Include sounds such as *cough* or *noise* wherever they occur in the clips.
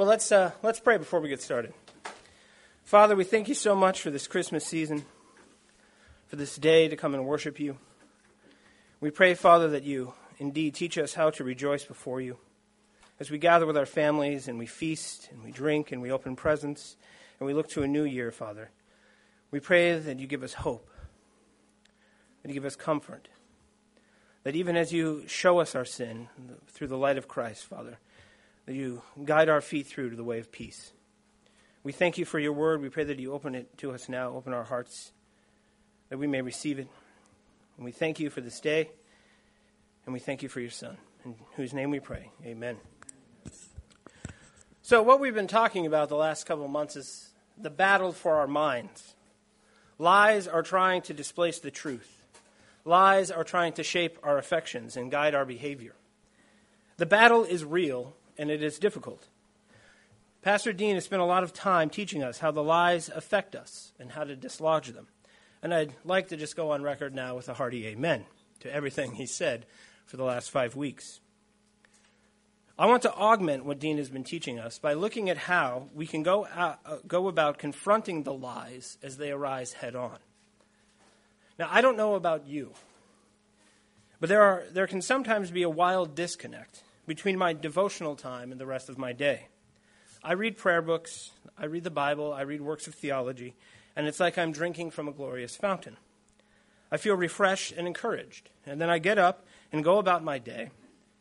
Well, let's, uh, let's pray before we get started. Father, we thank you so much for this Christmas season, for this day to come and worship you. We pray, Father, that you indeed teach us how to rejoice before you. As we gather with our families and we feast and we drink and we open presents and we look to a new year, Father, we pray that you give us hope, that you give us comfort, that even as you show us our sin through the light of Christ, Father, that you guide our feet through to the way of peace. We thank you for your word. We pray that you open it to us now, open our hearts, that we may receive it. And we thank you for this day, and we thank you for your Son, in whose name we pray. Amen. So, what we've been talking about the last couple of months is the battle for our minds. Lies are trying to displace the truth. Lies are trying to shape our affections and guide our behavior. The battle is real and it is difficult. Pastor Dean has spent a lot of time teaching us how the lies affect us and how to dislodge them. And I'd like to just go on record now with a hearty amen to everything he said for the last five weeks. I want to augment what Dean has been teaching us by looking at how we can go, out, uh, go about confronting the lies as they arise head on. Now, I don't know about you, but there, are, there can sometimes be a wild disconnect between my devotional time and the rest of my day. I read prayer books, I read the Bible, I read works of theology, and it's like I'm drinking from a glorious fountain. I feel refreshed and encouraged, and then I get up and go about my day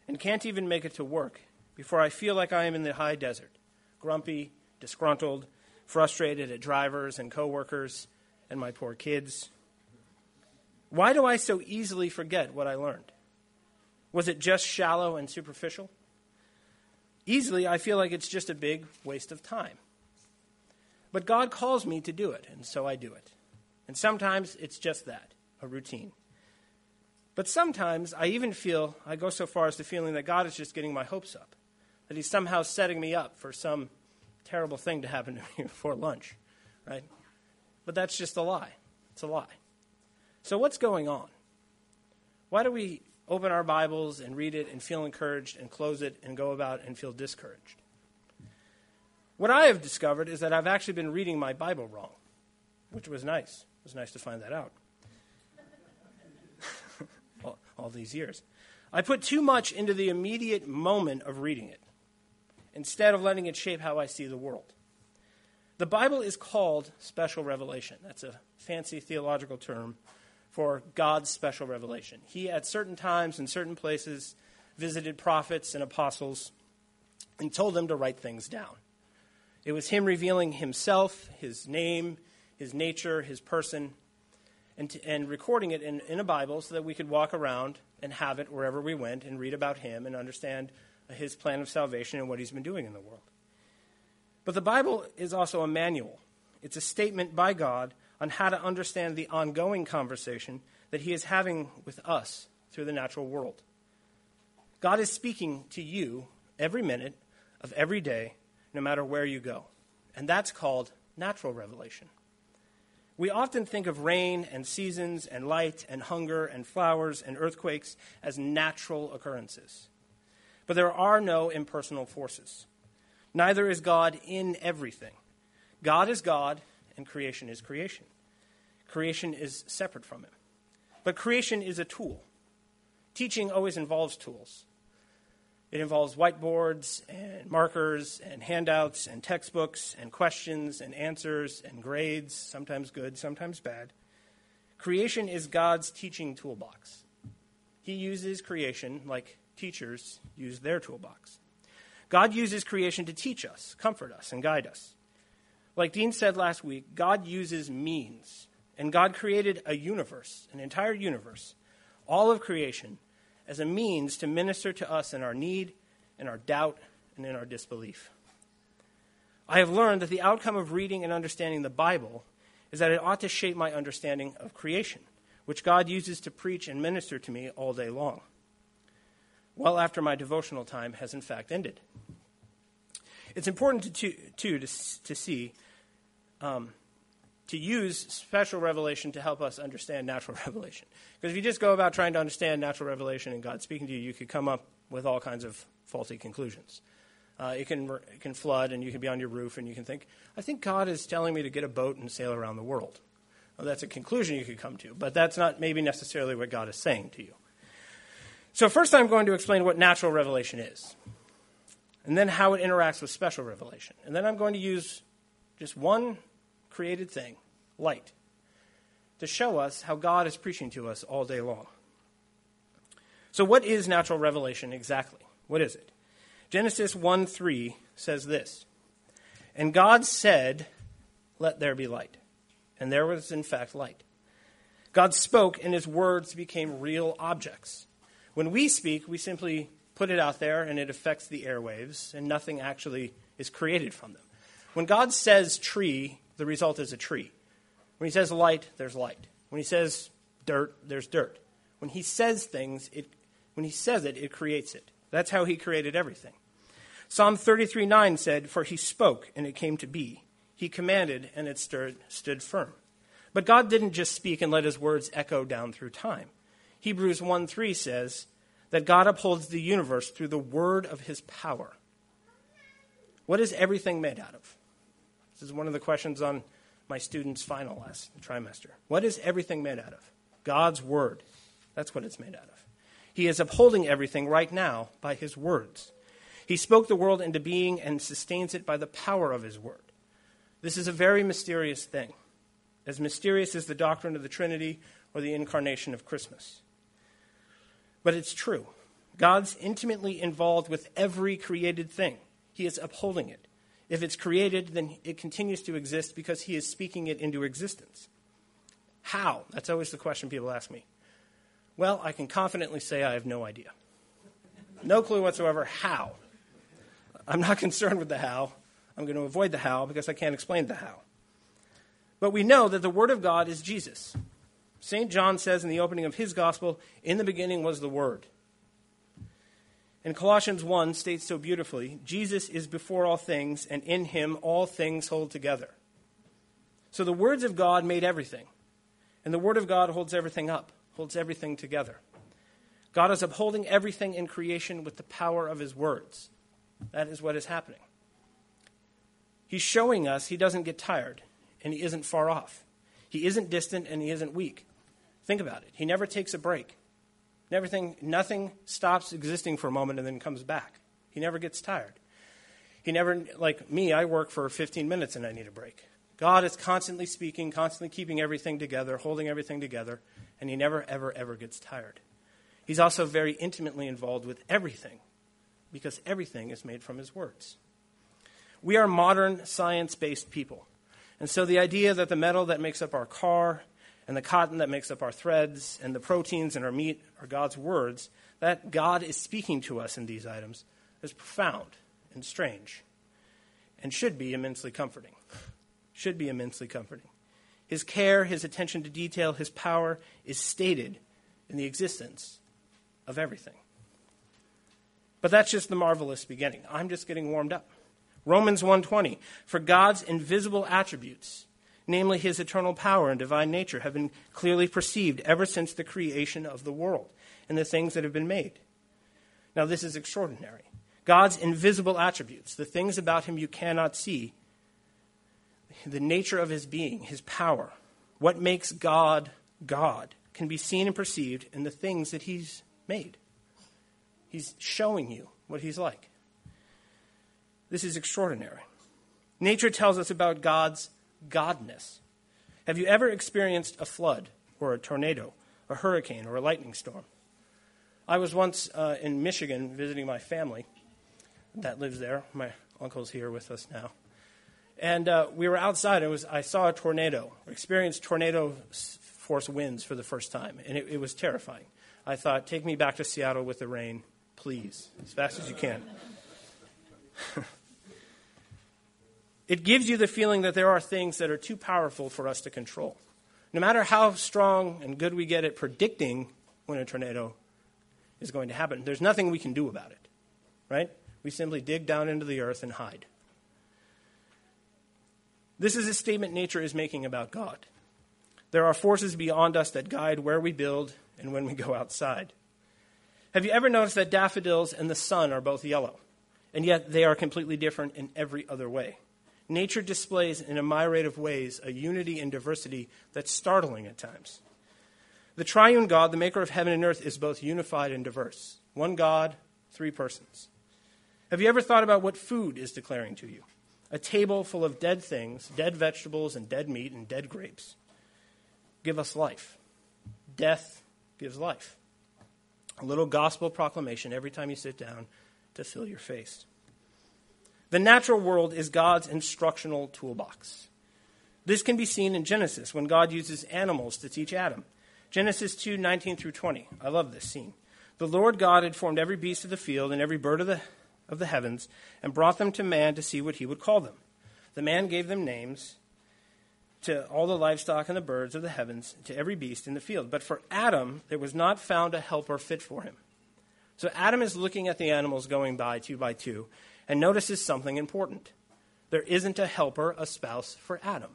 and can't even make it to work before I feel like I am in the high desert, grumpy, disgruntled, frustrated at drivers and coworkers and my poor kids, why do I so easily forget what I learned? Was it just shallow and superficial? Easily, I feel like it's just a big waste of time. But God calls me to do it, and so I do it. And sometimes it's just that a routine. But sometimes I even feel, I go so far as to feeling that God is just getting my hopes up, that He's somehow setting me up for some terrible thing to happen to me *laughs* before lunch, right? But that's just a lie. It's a lie. So, what's going on? Why do we open our Bibles and read it and feel encouraged and close it and go about and feel discouraged? What I have discovered is that I've actually been reading my Bible wrong, which was nice. It was nice to find that out *laughs* all, all these years. I put too much into the immediate moment of reading it instead of letting it shape how I see the world. The Bible is called special revelation. That's a fancy theological term for God's special revelation. He, at certain times and certain places, visited prophets and apostles and told them to write things down. It was Him revealing Himself, His name, His nature, His person, and, to, and recording it in, in a Bible so that we could walk around and have it wherever we went and read about Him and understand His plan of salvation and what He's been doing in the world. But the Bible is also a manual, it's a statement by God on how to understand the ongoing conversation that He is having with us through the natural world. God is speaking to you every minute of every day, no matter where you go. And that's called natural revelation. We often think of rain and seasons and light and hunger and flowers and earthquakes as natural occurrences. But there are no impersonal forces. Neither is God in everything. God is God, and creation is creation. Creation is separate from Him. But creation is a tool. Teaching always involves tools. It involves whiteboards and markers and handouts and textbooks and questions and answers and grades, sometimes good, sometimes bad. Creation is God's teaching toolbox. He uses creation like teachers use their toolbox. God uses creation to teach us, comfort us, and guide us. Like Dean said last week, God uses means. And God created a universe, an entire universe, all of creation, as a means to minister to us in our need, in our doubt, and in our disbelief. I have learned that the outcome of reading and understanding the Bible is that it ought to shape my understanding of creation, which God uses to preach and minister to me all day long, well after my devotional time has in fact ended. It's important, to, to, to, to see um, to use special revelation to help us understand natural *laughs* revelation. Because if you just go about trying to understand natural revelation and God speaking to you, you could come up with all kinds of faulty conclusions. Uh, it, can, it can flood, and you can be on your roof, and you can think, I think God is telling me to get a boat and sail around the world. Well, that's a conclusion you could come to, but that's not maybe necessarily what God is saying to you. So, first, I'm going to explain what natural revelation is, and then how it interacts with special revelation. And then I'm going to use just one created thing, light, to show us how God is preaching to us all day long. So, what is natural revelation exactly? What is it? Genesis 1 3 says this And God said, Let there be light. And there was, in fact, light. God spoke, and his words became real objects. When we speak, we simply put it out there, and it affects the airwaves, and nothing actually is created from them. When God says tree, the result is a tree. When he says light, there's light. When he says dirt, there's dirt. When he says things, it, when he says it, it creates it. That's how he created everything. Psalm 33 9 said, For he spoke, and it came to be. He commanded, and it stood, stood firm. But God didn't just speak and let his words echo down through time. Hebrews 1 3 says that God upholds the universe through the word of his power. What is everything made out of? This is one of the questions on my students' final last trimester. What is everything made out of? God's Word. That's what it's made out of. He is upholding everything right now by His words. He spoke the world into being and sustains it by the power of His Word. This is a very mysterious thing, as mysterious as the doctrine of the Trinity or the incarnation of Christmas. But it's true. God's intimately involved with every created thing, He is upholding it. If it's created, then it continues to exist because he is speaking it into existence. How? That's always the question people ask me. Well, I can confidently say I have no idea. No clue whatsoever how. I'm not *laughs* concerned with the how. I'm going to avoid the how because I can't explain the how. But we know that the Word of God is Jesus. St. John says in the opening of his gospel, In the beginning was the Word. And Colossians 1 states so beautifully Jesus is before all things, and in him all things hold together. So the words of God made everything. And the Word of God holds everything up, holds everything together. God is upholding everything in creation with the power of His words. That is what is happening. He's showing us He doesn't get tired, and He isn't far off. He isn't distant, and He isn't weak. Think about it. He never takes a break. Everything, nothing stops existing for a moment and then comes back. He never gets tired. He never, like me, I work for 15 minutes and I need a break. God is constantly speaking, constantly keeping everything together, holding everything together, and he never, ever, ever gets tired. He's also very intimately involved with everything because everything is made from his words. We are modern science based people. And so the idea that the metal that makes up our car and the cotton that makes up our threads and the proteins in our meat are God's words, that God is speaking to us in these items is profound and strange and should be immensely comforting. Should be immensely comforting. His care, his attention to detail, his power is stated in the existence of everything. But that's just the marvelous beginning. I'm just getting warmed up. Romans 1:20 For God's invisible attributes namely his eternal power and divine nature, have been clearly perceived ever since the creation of the world and the things that have been made. Now, this is extraordinary. God's invisible attributes, the things about him you cannot see, the nature of his being, his power, what makes God God, can be seen and perceived in the things that he's made. He's showing you what he's like. This is extraordinary. Nature tells us about God's godness. Have you ever experienced a flood or a tornado, a hurricane, or a lightning storm? I was once uh, in Michigan visiting my family that lives there. My uncle's here with us now. And uh, we were outside, and was, I saw a tornado, experienced tornado force winds for the first time, and it, it was terrifying. I thought, take me back to Seattle with the rain, please, as fast as you can. *laughs* it gives you the feeling that there are things that are too powerful for us to control. No matter how strong and good we get at predicting when a tornado is going to happen, there's nothing we can do about it, right? We simply dig down into the earth and hide. This is a statement nature is making about God. There are forces beyond us that guide where we build and when we go outside. Have you ever noticed that daffodils and the sun are both yellow? and yet they are completely different in every other way. Nature displays in a myriad of ways a unity and diversity that's startling at times. The triune God, the maker of heaven and earth, is both unified and diverse. One God, three persons. Have you ever thought about what food is declaring to you? A table full of dead things, dead vegetables and dead meat and dead grapes. Give us life. Death gives life. A little gospel proclamation every time you sit down to fill your face. The natural world is God's instructional toolbox. This can be seen in Genesis when God uses animals to teach Adam. Genesis 2 19 through 20. I love this scene. The Lord God had formed every beast of the field and every bird of the, of the heavens and brought them to man to see what he would call them. The man gave them names to all the livestock and the birds of the heavens, to every beast in the field. But for Adam, there was not found a helper fit for him. So Adam is looking at the animals going by two by two and notices something important. There isn't a helper, a spouse for Adam.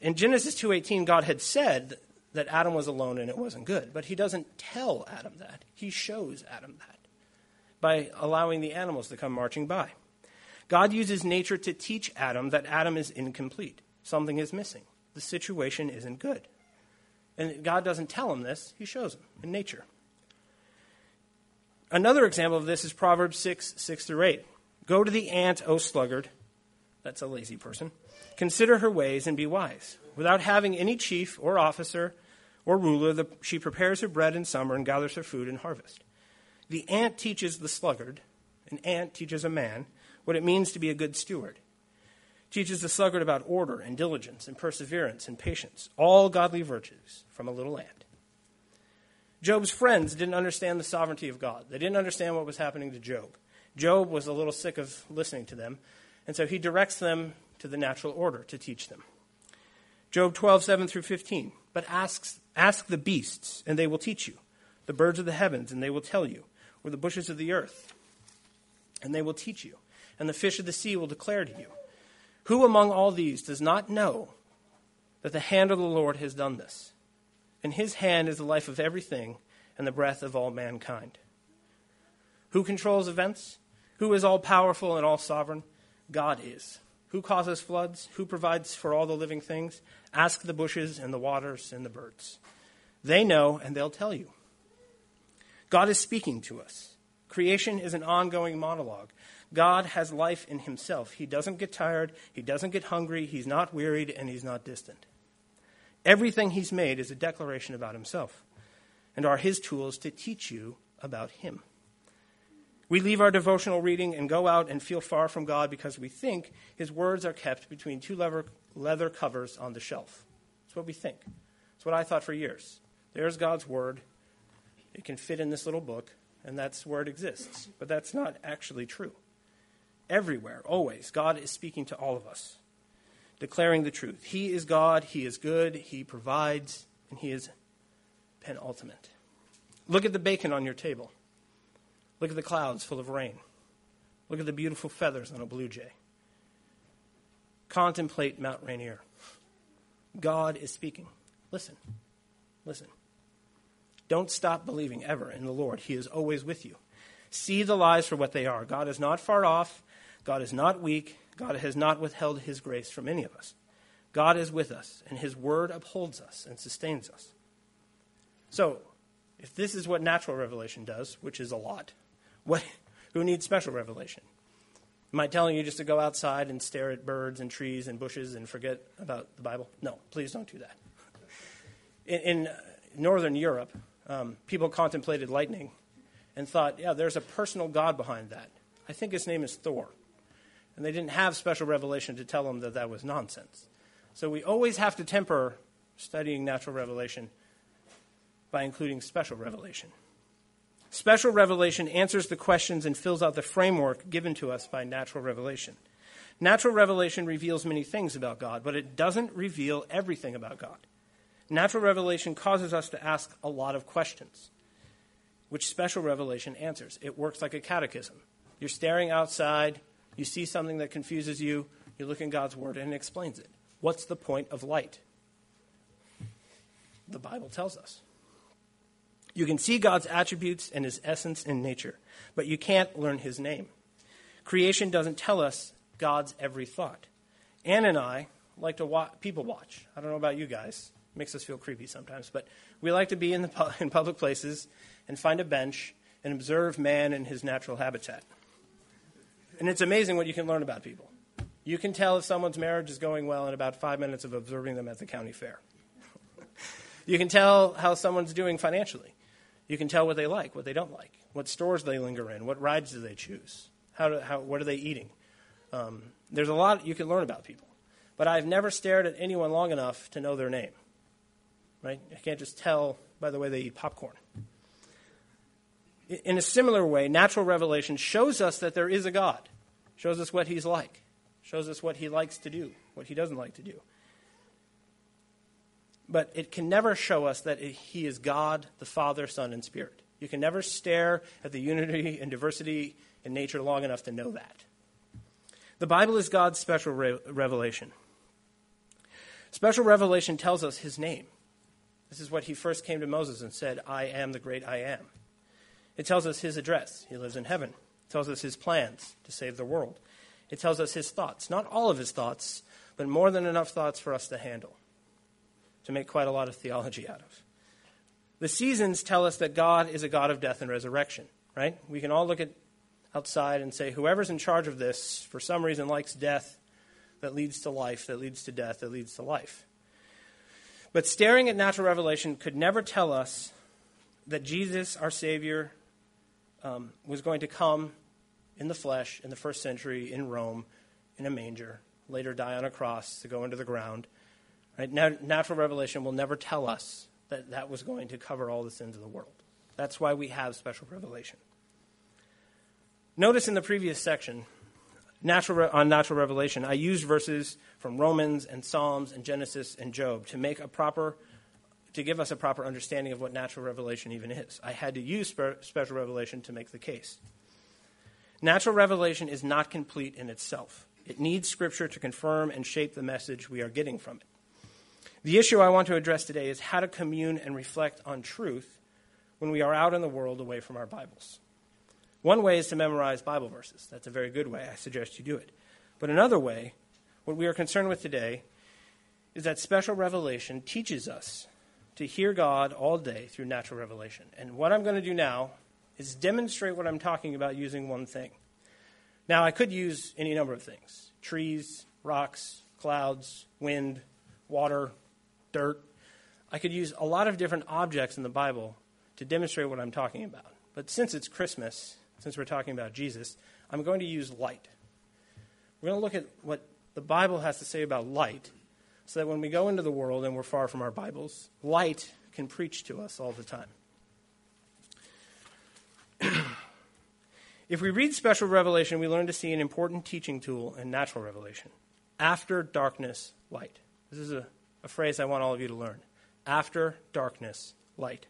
In Genesis 2:18 God had said that Adam was alone and it wasn't good, but he doesn't tell Adam that. He shows Adam that by allowing the animals to come marching by. God uses nature to teach Adam that Adam is incomplete. Something is missing. The situation isn't good. And God doesn't tell him this, he shows him in nature. Another example of this is Proverbs 6, 6 through 8. Go to the ant, O sluggard. That's a lazy person. Consider her ways and be wise. Without having any chief or officer or ruler, the, she prepares her bread in summer and gathers her food in harvest. The ant teaches the sluggard, an ant teaches a man what it means to be a good steward. Teaches the sluggard about order and diligence and perseverance and patience, all godly virtues from a little ant. Job's friends didn't understand the sovereignty of God. They didn't understand what was happening to Job. Job was a little sick of listening to them, and so he directs them to the natural order to teach them. Job 12, 7 through 15. But asks, ask the beasts, and they will teach you, the birds of the heavens, and they will tell you, or the bushes of the earth, and they will teach you, and the fish of the sea will declare to you. Who among all these does not know that the hand of the Lord has done this? In his hand is the life of everything and the breath of all mankind. Who controls events? Who is all powerful and all sovereign? God is. Who causes floods? Who provides for all the living things? Ask the bushes and the waters and the birds. They know and they'll tell you. God is speaking to us. Creation is an ongoing monologue. God has life in himself. He doesn't get tired, he doesn't get hungry, he's not wearied, and he's not distant. Everything he's made is a declaration about himself and are his tools to teach you about him. We leave our devotional reading and go out and feel far from God because we think his words are kept between two leather, leather covers on the shelf. That's what we think. That's what I thought for years. There's God's word. It can fit in this little book, and that's where it exists. But that's not actually true. Everywhere, always, God is speaking to all of us, declaring the truth. He is God, He is good, He provides, and He is penultimate. Look at the bacon on your table. Look at the clouds full of rain. Look at the beautiful feathers on a blue jay. Contemplate Mount Rainier. God is speaking. Listen. Listen. Don't stop believing ever in the Lord. He is always with you. See the lies for what they are. God is not far off. God is not weak. God has not withheld his grace from any of us. God is with us, and his word upholds us and sustains us. So, if this is what natural revelation does, which is a lot, what, *laughs* who needs special revelation? Am I telling you just to go outside and stare at birds and trees and bushes and forget about the Bible? No, please don't do that. In, in Northern Europe, um, people contemplated lightning and thought, yeah, there's a personal God behind that. I think his name is Thor. And they didn't have special revelation to tell them that that was nonsense. So we always have to temper studying natural revelation by including special revelation. Special revelation answers the questions and fills out the framework given to us by natural revelation. Natural revelation reveals many things about God, but it doesn't reveal everything about God. Natural revelation causes us to ask a lot of questions, which special revelation answers. It works like a catechism. You're staring outside, you see something that confuses you, you look in God's Word, and it explains it. What's the point of light? The Bible tells us. You can see God's attributes and his essence in nature, but you can't learn his name. Creation doesn't tell us God's every thought. Ann and I like to watch, people watch. I don't know about you guys. Makes us feel creepy sometimes, but we like to be in, the, *laughs* in public places and find a bench and observe man in his natural habitat. And it's amazing what you can learn about people. You can tell if someone's marriage is going well in about five minutes of observing them at the county fair. you can tell how someone's doing financially. You can tell what they like, what they don't like, what stores they linger in, what rides do they choose, how, do, how what are they eating. Um, there's a lot you can learn about people. But I've never stared at anyone long enough to know their name. Right? I can't just tell by the way they eat popcorn. In a similar way, natural revelation shows us that there is a God, shows us what he's like, shows us what he likes to do, what he doesn't like to do. But it can never show us that he is God, the Father, Son, and Spirit. You can never stare at the unity and diversity in nature long enough to know that. The Bible is God's special re- revelation. Special revelation tells us his name. This is what he first came to Moses and said, I am the great I am. It tells us his address. He lives in heaven. It tells us his plans to save the world. It tells us his thoughts. Not all of his thoughts, but more than enough thoughts for us to handle, to make quite a lot of theology out of. The seasons tell us that God is a God of death and resurrection, right? We can all look at outside and say, whoever's in charge of this, for some reason, likes death that leads to life, that leads to death, that leads to life. But staring at natural revelation could never tell us that Jesus, our Savior, um, was going to come in the flesh in the first century in Rome in a manger, later die on a cross to go into the ground. Right? Natural revelation will never tell us that that was going to cover all the sins of the world. That's why we have special revelation. Notice in the previous section natural, on natural revelation, I used verses from Romans and Psalms and Genesis and Job to make a proper to give us a proper understanding of what natural revelation even is. I had to use spe- special revelation to make the case. Natural revelation is not complete in itself. It needs Scripture to confirm and shape the message we are getting from it. The issue I want to address today is how to commune and reflect on truth when we are out in the world away from our Bibles. One way is to memorize Bible verses. That's a very good way. I suggest you do it. But another way, what we are concerned with today, is that special revelation teaches us to hear God all day through natural revelation. And what I'm going to do now is demonstrate what I'm talking about using one thing. Now, I could use any number of things trees, rocks, clouds, wind, water, dirt. I could use a lot of different objects in the Bible to demonstrate what I'm talking about. But since it's Christmas, since we're talking about Jesus, I'm going to use light. We're going to look at what the Bible has to say about light so that when we go into the world and we're far from our Bibles, light can preach to us all the time. *clears throat* if we read special revelation, we learn to see an important teaching tool in natural revelation. After darkness, light. This is a, a phrase I want all of you to learn. After darkness, light.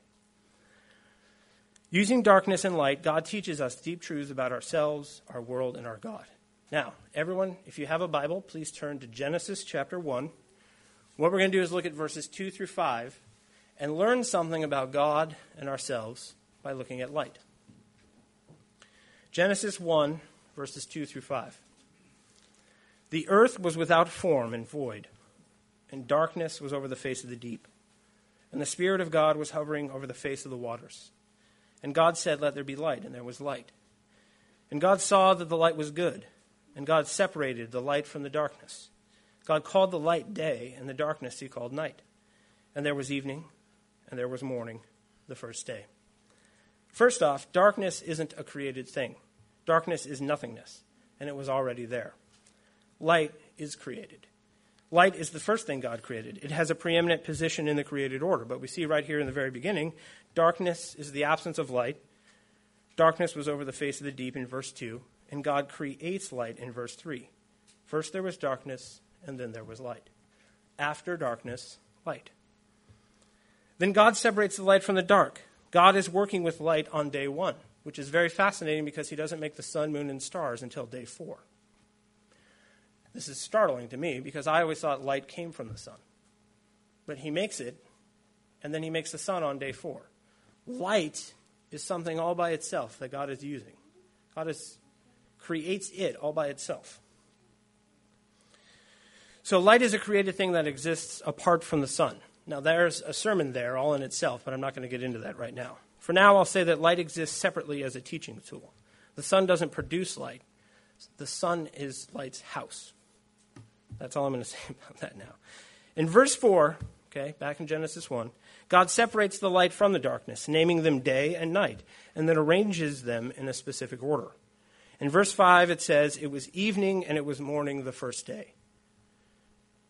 Using darkness and light, God teaches us deep truths about ourselves, our world, and our God. Now, everyone, if you have a Bible, please turn to Genesis chapter 1. What we're going to do is look at verses 2 through 5 and learn something about God and ourselves by looking at light. Genesis 1, verses 2 through 5. The earth was without form and void, and darkness was over the face of the deep. And the Spirit of God was hovering over the face of the waters. And God said, Let there be light, and there was light. And God saw that the light was good, and God separated the light from the darkness. God called the light day, and the darkness he called night. And there was evening, and there was morning, the first day. First off, darkness isn't a created thing. Darkness is nothingness, and it was already there. Light is created. Light is the first thing God created. It has a preeminent position in the created order. But we see right here in the very beginning darkness is the absence of light. Darkness was over the face of the deep in verse 2, and God creates light in verse 3. First there was darkness, and then there was light. After darkness, light. Then God separates the light from the dark. God is working with light on day one, which is very fascinating because he doesn't make the sun, moon, and stars until day four. This is startling to me because I always thought light came from the sun. But he makes it, and then he makes the sun on day four. Light is something all by itself that God is using. God is, creates it all by itself. So, light is a created thing that exists apart from the sun. Now, there's a sermon there all in itself, but I'm not going to get into that right now. For now, I'll say that light exists separately as a teaching tool. The sun doesn't produce light, the sun is light's house. That's all I'm going *laughs* to say about that now. In verse 4, okay, back in Genesis 1, God separates the light from the darkness, naming them day and night, and then arranges them in a specific order. In verse 5, it says, It was evening and it was morning the first day.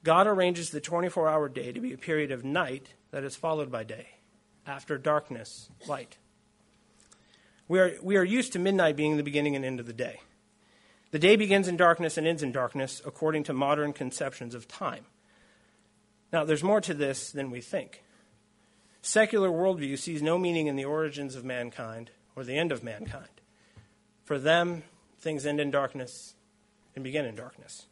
God arranges the 24 hour day to be a period of night that is followed by day. After darkness, light. We are, we are used to midnight being the beginning and end of the day. The day begins in darkness and ends in darkness according to modern conceptions of time. Now, there's more to this than we think. Secular worldview sees no meaning in the origins of mankind or the end of mankind. For them, things end in darkness and begin in darkness.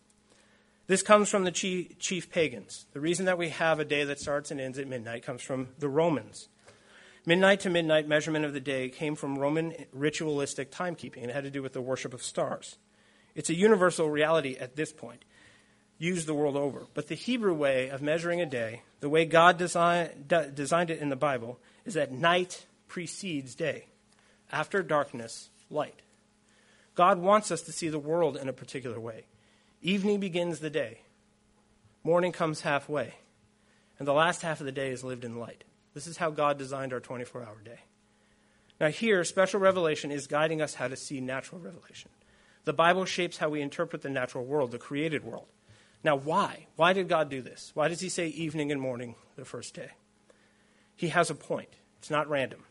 This comes from the chief, chief, pagans. The reason that we have a day that starts and ends at midnight comes from the Romans. Midnight to midnight measurement of the day came from Roman ritualistic timekeeping. It had to do with the worship of stars. It's a universal reality at this point used the world over. But the Hebrew way of measuring a day, the way God design, de- designed it in the Bible, is that night precedes day. After darkness, light. God wants us to see the world in a particular way. Evening begins the day, morning comes halfway, and the last half of the day is lived in light. This is how God designed our 24 hour day. Now, here, special revelation is guiding us how to see natural revelation. The Bible shapes how we interpret the natural world, the created world. Now, why? Why did God do this? Why does He say evening and morning the first day? He has a point. It's not random.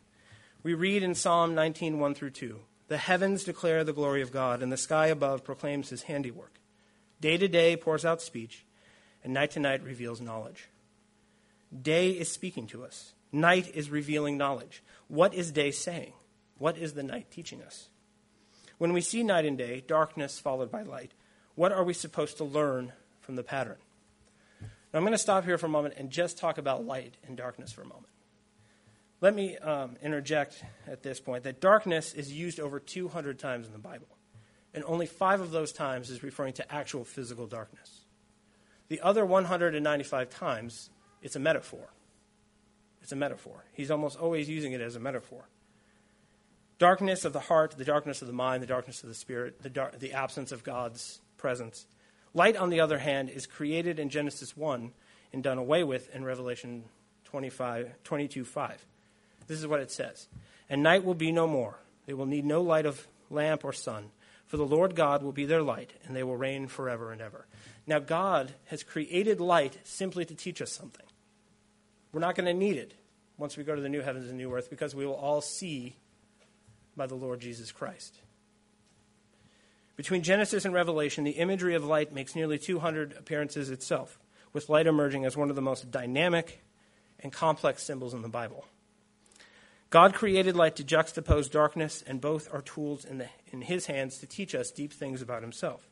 We read in Psalm 19, 1 through 2 The heavens declare the glory of God, and the sky above proclaims His handiwork. Day to day pours out speech, and night to night reveals knowledge. Day is speaking to us, night is revealing knowledge. What is day saying? What is the night teaching us? When we see night and day, darkness followed by light, what are we supposed to learn from the pattern. Now, I'm going to stop here for a moment and just talk about light and darkness for a moment. Let me um, interject at this point that darkness is used over 200 times in the Bible, and only five of those times is referring to actual physical darkness. The other 195 times, it's a metaphor. It's a metaphor. He's almost always using it as a metaphor. Darkness of the heart, the darkness of the mind, the darkness of the spirit, the, dar- the absence of God's presence. Light, on the other hand, is created in Genesis 1 and done away with in Revelation 25, 22 5. This is what it says And night will be no more. They will need no light of lamp or sun, for the Lord God will be their light, and they will reign forever and ever. Now, God has created light simply to teach us something. We're not going to need it once we go to the new heavens and new earth because we will all see by the Lord Jesus Christ. Between Genesis and Revelation, the imagery of light makes nearly 200 appearances itself, with light emerging as one of the most dynamic and complex symbols in the Bible. God created light to juxtapose darkness, and both are tools in, the, in His hands to teach us deep things about Himself.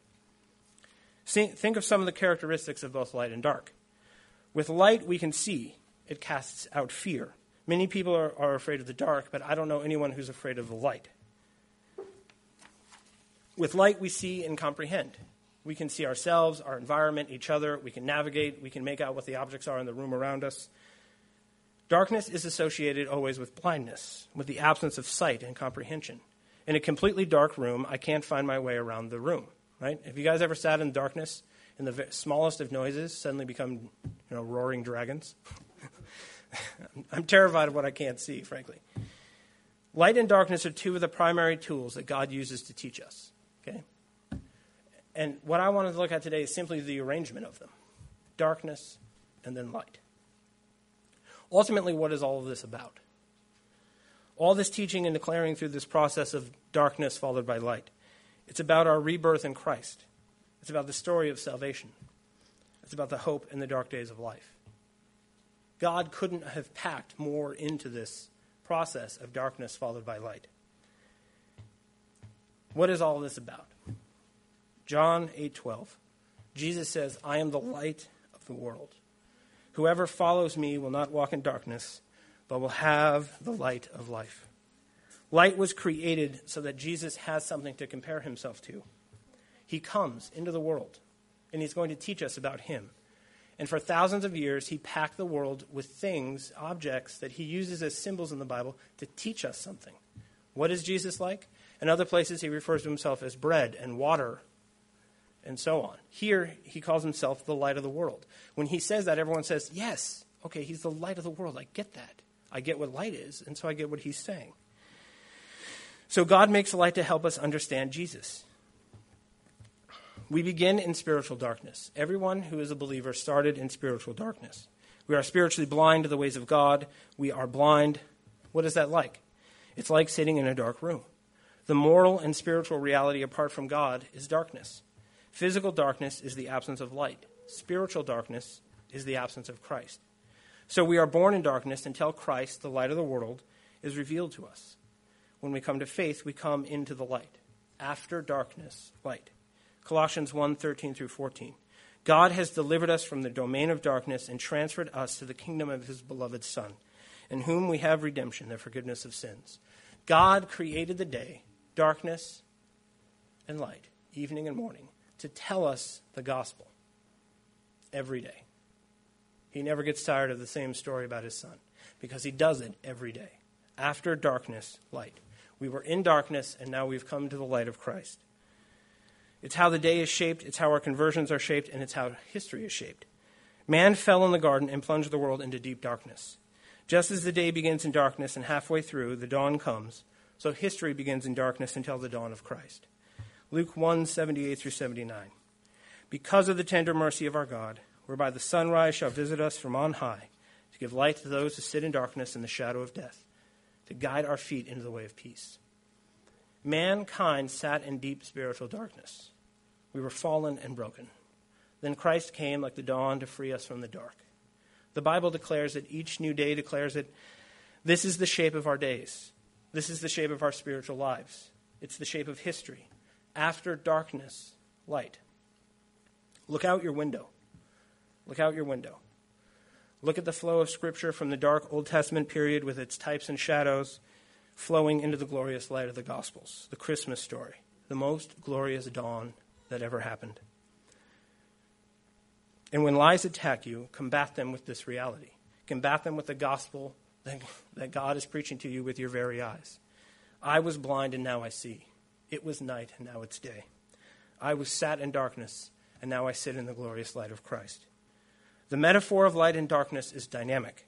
See, think of some of the characteristics of both light and dark. With light, we can see, it casts out fear. Many people are, are afraid of the dark, but I don't know anyone who's afraid of the light. With light, we see and comprehend. We can see ourselves, our environment, each other. We can navigate. We can make out what the objects are in the room around us. Darkness is associated always with blindness, with the absence of sight and comprehension. In a completely dark room, I can't find my way around the room. Right? Have you guys ever sat in darkness and the smallest of noises suddenly become, you know, roaring dragons? *laughs* I'm terrified of what I can't see, frankly. Light and darkness are two of the primary tools that God uses to teach us. Okay? And what I wanted to look at today is simply the arrangement of them darkness and then light. Ultimately, what is all of this about? All this teaching and declaring through this process of darkness followed by light. It's about our rebirth in Christ. It's about the story of salvation. It's about the hope in the dark days of life. God couldn't have packed more into this process of darkness followed by light. What is all this about? John 8:12. Jesus says, "I am the light of the world. Whoever follows me will not walk in darkness, but will have the light of life. Light was created so that Jesus has something to compare himself to. He comes into the world, and he's going to teach us about him. And for thousands of years, he packed the world with things, objects that he uses as symbols in the Bible to teach us something. What is Jesus like? In other places, he refers to himself as bread and water and so on. Here, he calls himself the light of the world. When he says that, everyone says, Yes, okay, he's the light of the world. I get that. I get what light is, and so I get what he's saying. So God makes light to help us understand Jesus. We begin in spiritual darkness. Everyone who is a believer started in spiritual darkness. We are spiritually blind to the ways of God. We are blind. What is that like? It's like sitting in a dark room. The moral and spiritual reality apart from God is darkness. Physical darkness is the absence of light. Spiritual darkness is the absence of Christ. So we are born in darkness until Christ, the light of the world, is revealed to us. When we come to faith, we come into the light. After darkness, light. Colossians 1 13 through 14. God has delivered us from the domain of darkness and transferred us to the kingdom of his beloved Son, in whom we have redemption, the forgiveness of sins. God created the day, darkness and light, evening and morning, to tell us the gospel every day. He never gets tired of the same story about his son because he does it every day. After darkness, light. We were in darkness, and now we've come to the light of Christ. It's how the day is shaped, it's how our conversions are shaped, and it's how history is shaped. Man fell in the garden and plunged the world into deep darkness. Just as the day begins in darkness and halfway through, the dawn comes, so history begins in darkness until the dawn of Christ. Luke 1 78 through 79. Because of the tender mercy of our God, whereby the sunrise shall visit us from on high, to give light to those who sit in darkness and the shadow of death, to guide our feet into the way of peace. Mankind sat in deep spiritual darkness. We were fallen and broken. Then Christ came like the dawn to free us from the dark. The Bible declares it, each new day declares it. This is the shape of our days. This is the shape of our spiritual lives. It's the shape of history. After darkness, light. Look out your window. Look out your window. Look at the flow of Scripture from the dark Old Testament period with its types and shadows flowing into the glorious light of the Gospels, the Christmas story, the most glorious dawn that ever happened. And when lies attack you, combat them with this reality. Combat them with the gospel that, God is preaching to you with your very eyes. I was blind and now I see. It was night and now it's day. I was sat in darkness and now I sit in the glorious light of Christ. The metaphor of light and darkness is dynamic.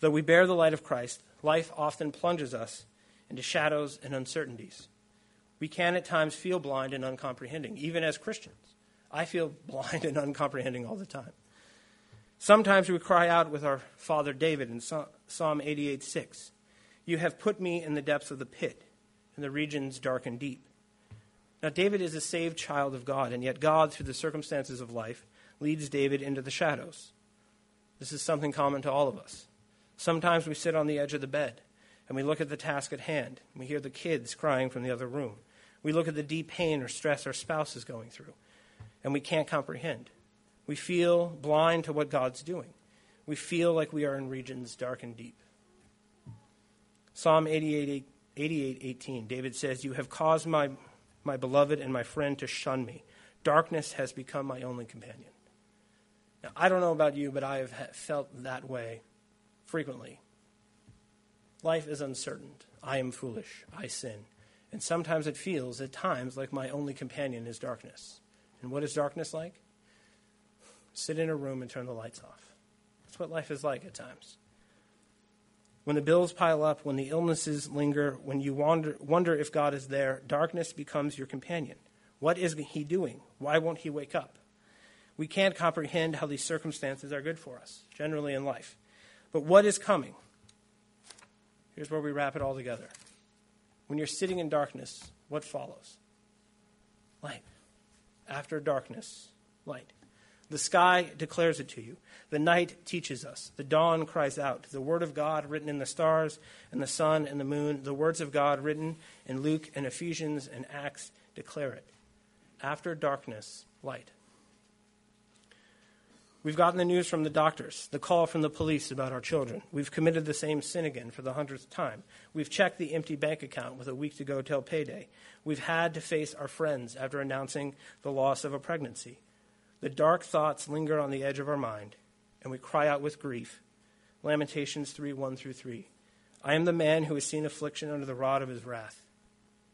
Though we bear the light of Christ, life often plunges us into shadows and uncertainties. We can at times feel blind and uncomprehending, even as Christians. I feel *laughs* blind and uncomprehending all the time. Sometimes we cry out with our father David in Psalm 88 6 You have put me in the depths of the pit, in the regions dark and deep. Now, David is a saved child of God, and yet God, through the circumstances of life, leads David into the shadows. This is something common to all of us. Sometimes we sit on the edge of the bed and we look at the task at hand. And we hear the kids crying from the other room. We look at the deep pain or stress our spouse is going through and we can't comprehend. We feel blind to what God's doing. We feel like we are in regions dark and deep. Psalm 88, 88 18, David says, You have caused my, my beloved and my friend to shun me. Darkness has become my only companion. Now, I don't know about you, but I have felt that way frequently. Life is uncertain. I am foolish. I sin. And sometimes it feels, at times, like my only companion is darkness. And what is darkness like? Sit in a room and turn the lights off. That's what life is like at times. When the bills pile up, when the illnesses linger, when you wonder, wonder if God is there, darkness becomes your companion. What is he doing? Why won't he wake up? We can't comprehend how these circumstances are good for us, generally in life. But what is coming? Here's where we wrap it all together. When you're sitting in darkness, what follows? Light after darkness, light. The sky declares it to you. The night teaches us. The dawn cries out. The word of God written in the stars and the sun and the moon, the words of God written in Luke and Ephesians and Acts declare it. After darkness, light. We've gotten the news from the doctors, the call from the police about our children. We've committed the same sin again for the hundredth time. We've checked the empty bank account with a week to go till payday. We've had to face our friends after announcing the loss of a pregnancy. The dark thoughts linger on the edge of our mind, and we cry out with grief. Lamentations 3 1 through 3. I am the man who has seen affliction under the rod of his wrath.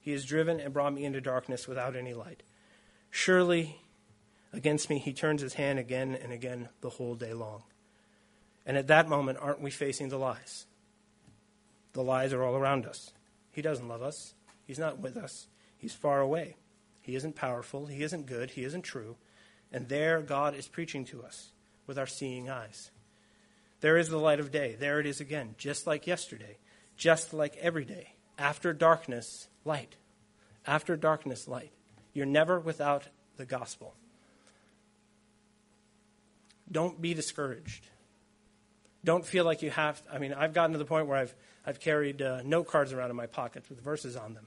He has driven and brought me into darkness without any light. Surely Against me, he turns his hand again and again the whole day long. And at that moment, aren't we facing the lies? The lies are all around us. He doesn't love us. He's not with us. He's far away. He isn't powerful. He isn't good. He isn't true. And there, God is preaching to us with our seeing eyes. There is the light of day. There it is again, just like yesterday, just like every day. After darkness, light. After darkness, light. You're never without the gospel. Don't be discouraged. Don't feel like you have. I mean, I've gotten to the point where I've, I've carried uh, note cards around in my pockets with verses on them.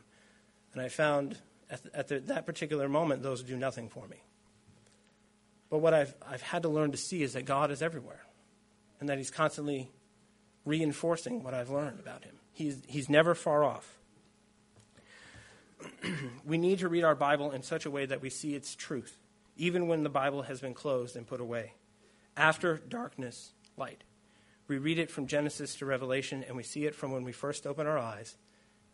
And I found at, the, at the, that particular moment, those do nothing for me. But what I've, I've had to learn to see is that God is everywhere and that He's constantly reinforcing what I've learned about Him. He's, he's never far off. *clears throat* we need to read our Bible in such a way that we see its truth, even when the Bible has been closed and put away after darkness, light. We read it from Genesis to Revelation, and we see it from when we first open our eyes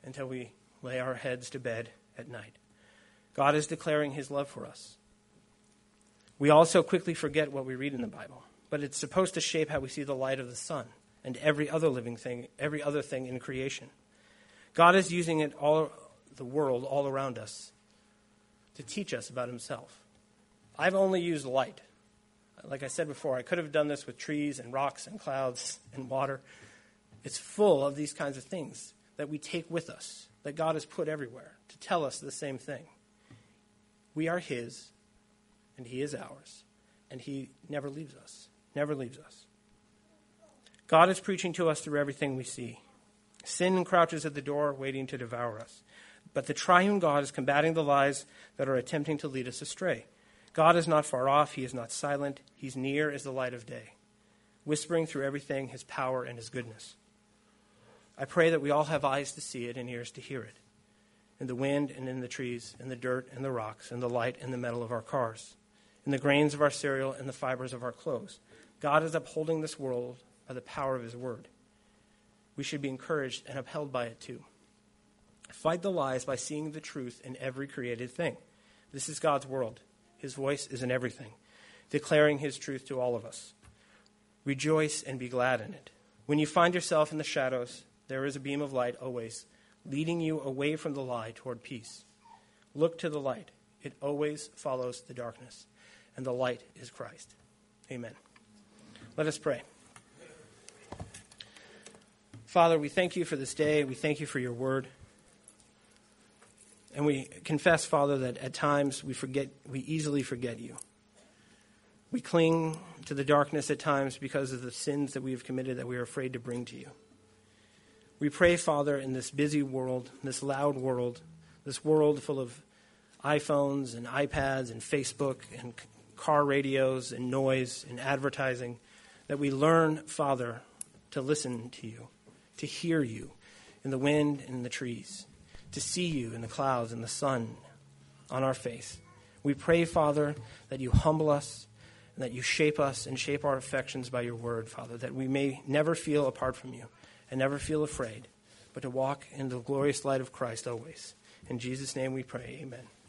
until we lay our heads to bed at night. God is declaring his love for us. We also quickly forget what we read in the Bible, but it's supposed to shape how we see the light of the sun and every other living thing, every other thing in creation. God is using it all the world all around us to teach us about himself. I've only used light like I said before, I could have done this with trees and rocks and clouds *laughs* and water. It's full of these kinds of things that we take with us, that God has put everywhere to tell us the same thing. We are His, and He is ours, and He never leaves us, never leaves us. God is preaching to us through everything we see. Sin crouches at the door, waiting to devour us. But the triune God is combating the lies that are attempting to lead us astray. God is not far off, He is not silent, He's near as the light of day, whispering through everything His power and His goodness. I pray that we all have eyes to see it and ears to hear it. In the wind and in the trees, in the dirt and the rocks, in the light and the metal of our cars, in the grains of our cereal and the fibers of our clothes. God is upholding this world by the power of His word. We should be encouraged and upheld by it too. Fight the lies by seeing the truth in every created thing. This is God's world. His voice is in everything, declaring His truth to all of us. Rejoice and be glad in it. When you find yourself in the shadows, there is a beam of light always, leading you away from the lie toward peace. Look to the light, it always follows the darkness, and the light is Christ. Amen. Let us pray. Father, we thank you for this day. We thank you for your word. And we confess, Father, that at times we forget, we easily forget you. We cling to the darkness at times because of the sins that we have committed that we are afraid to bring to you. We pray, Father, in this busy world, this loud world, this world full of iPhones and iPads and Facebook and car radios and noise and advertising, that we learn, Father, to listen to you, to hear you in the wind and in the trees to see you in the clouds and the sun on our face. We pray, Father, that you humble us and that you shape us and shape our affections by your word, Father, that we may never feel apart from you and never feel afraid, but to walk in the glorious light of Christ always. In Jesus' name we pray. Amen.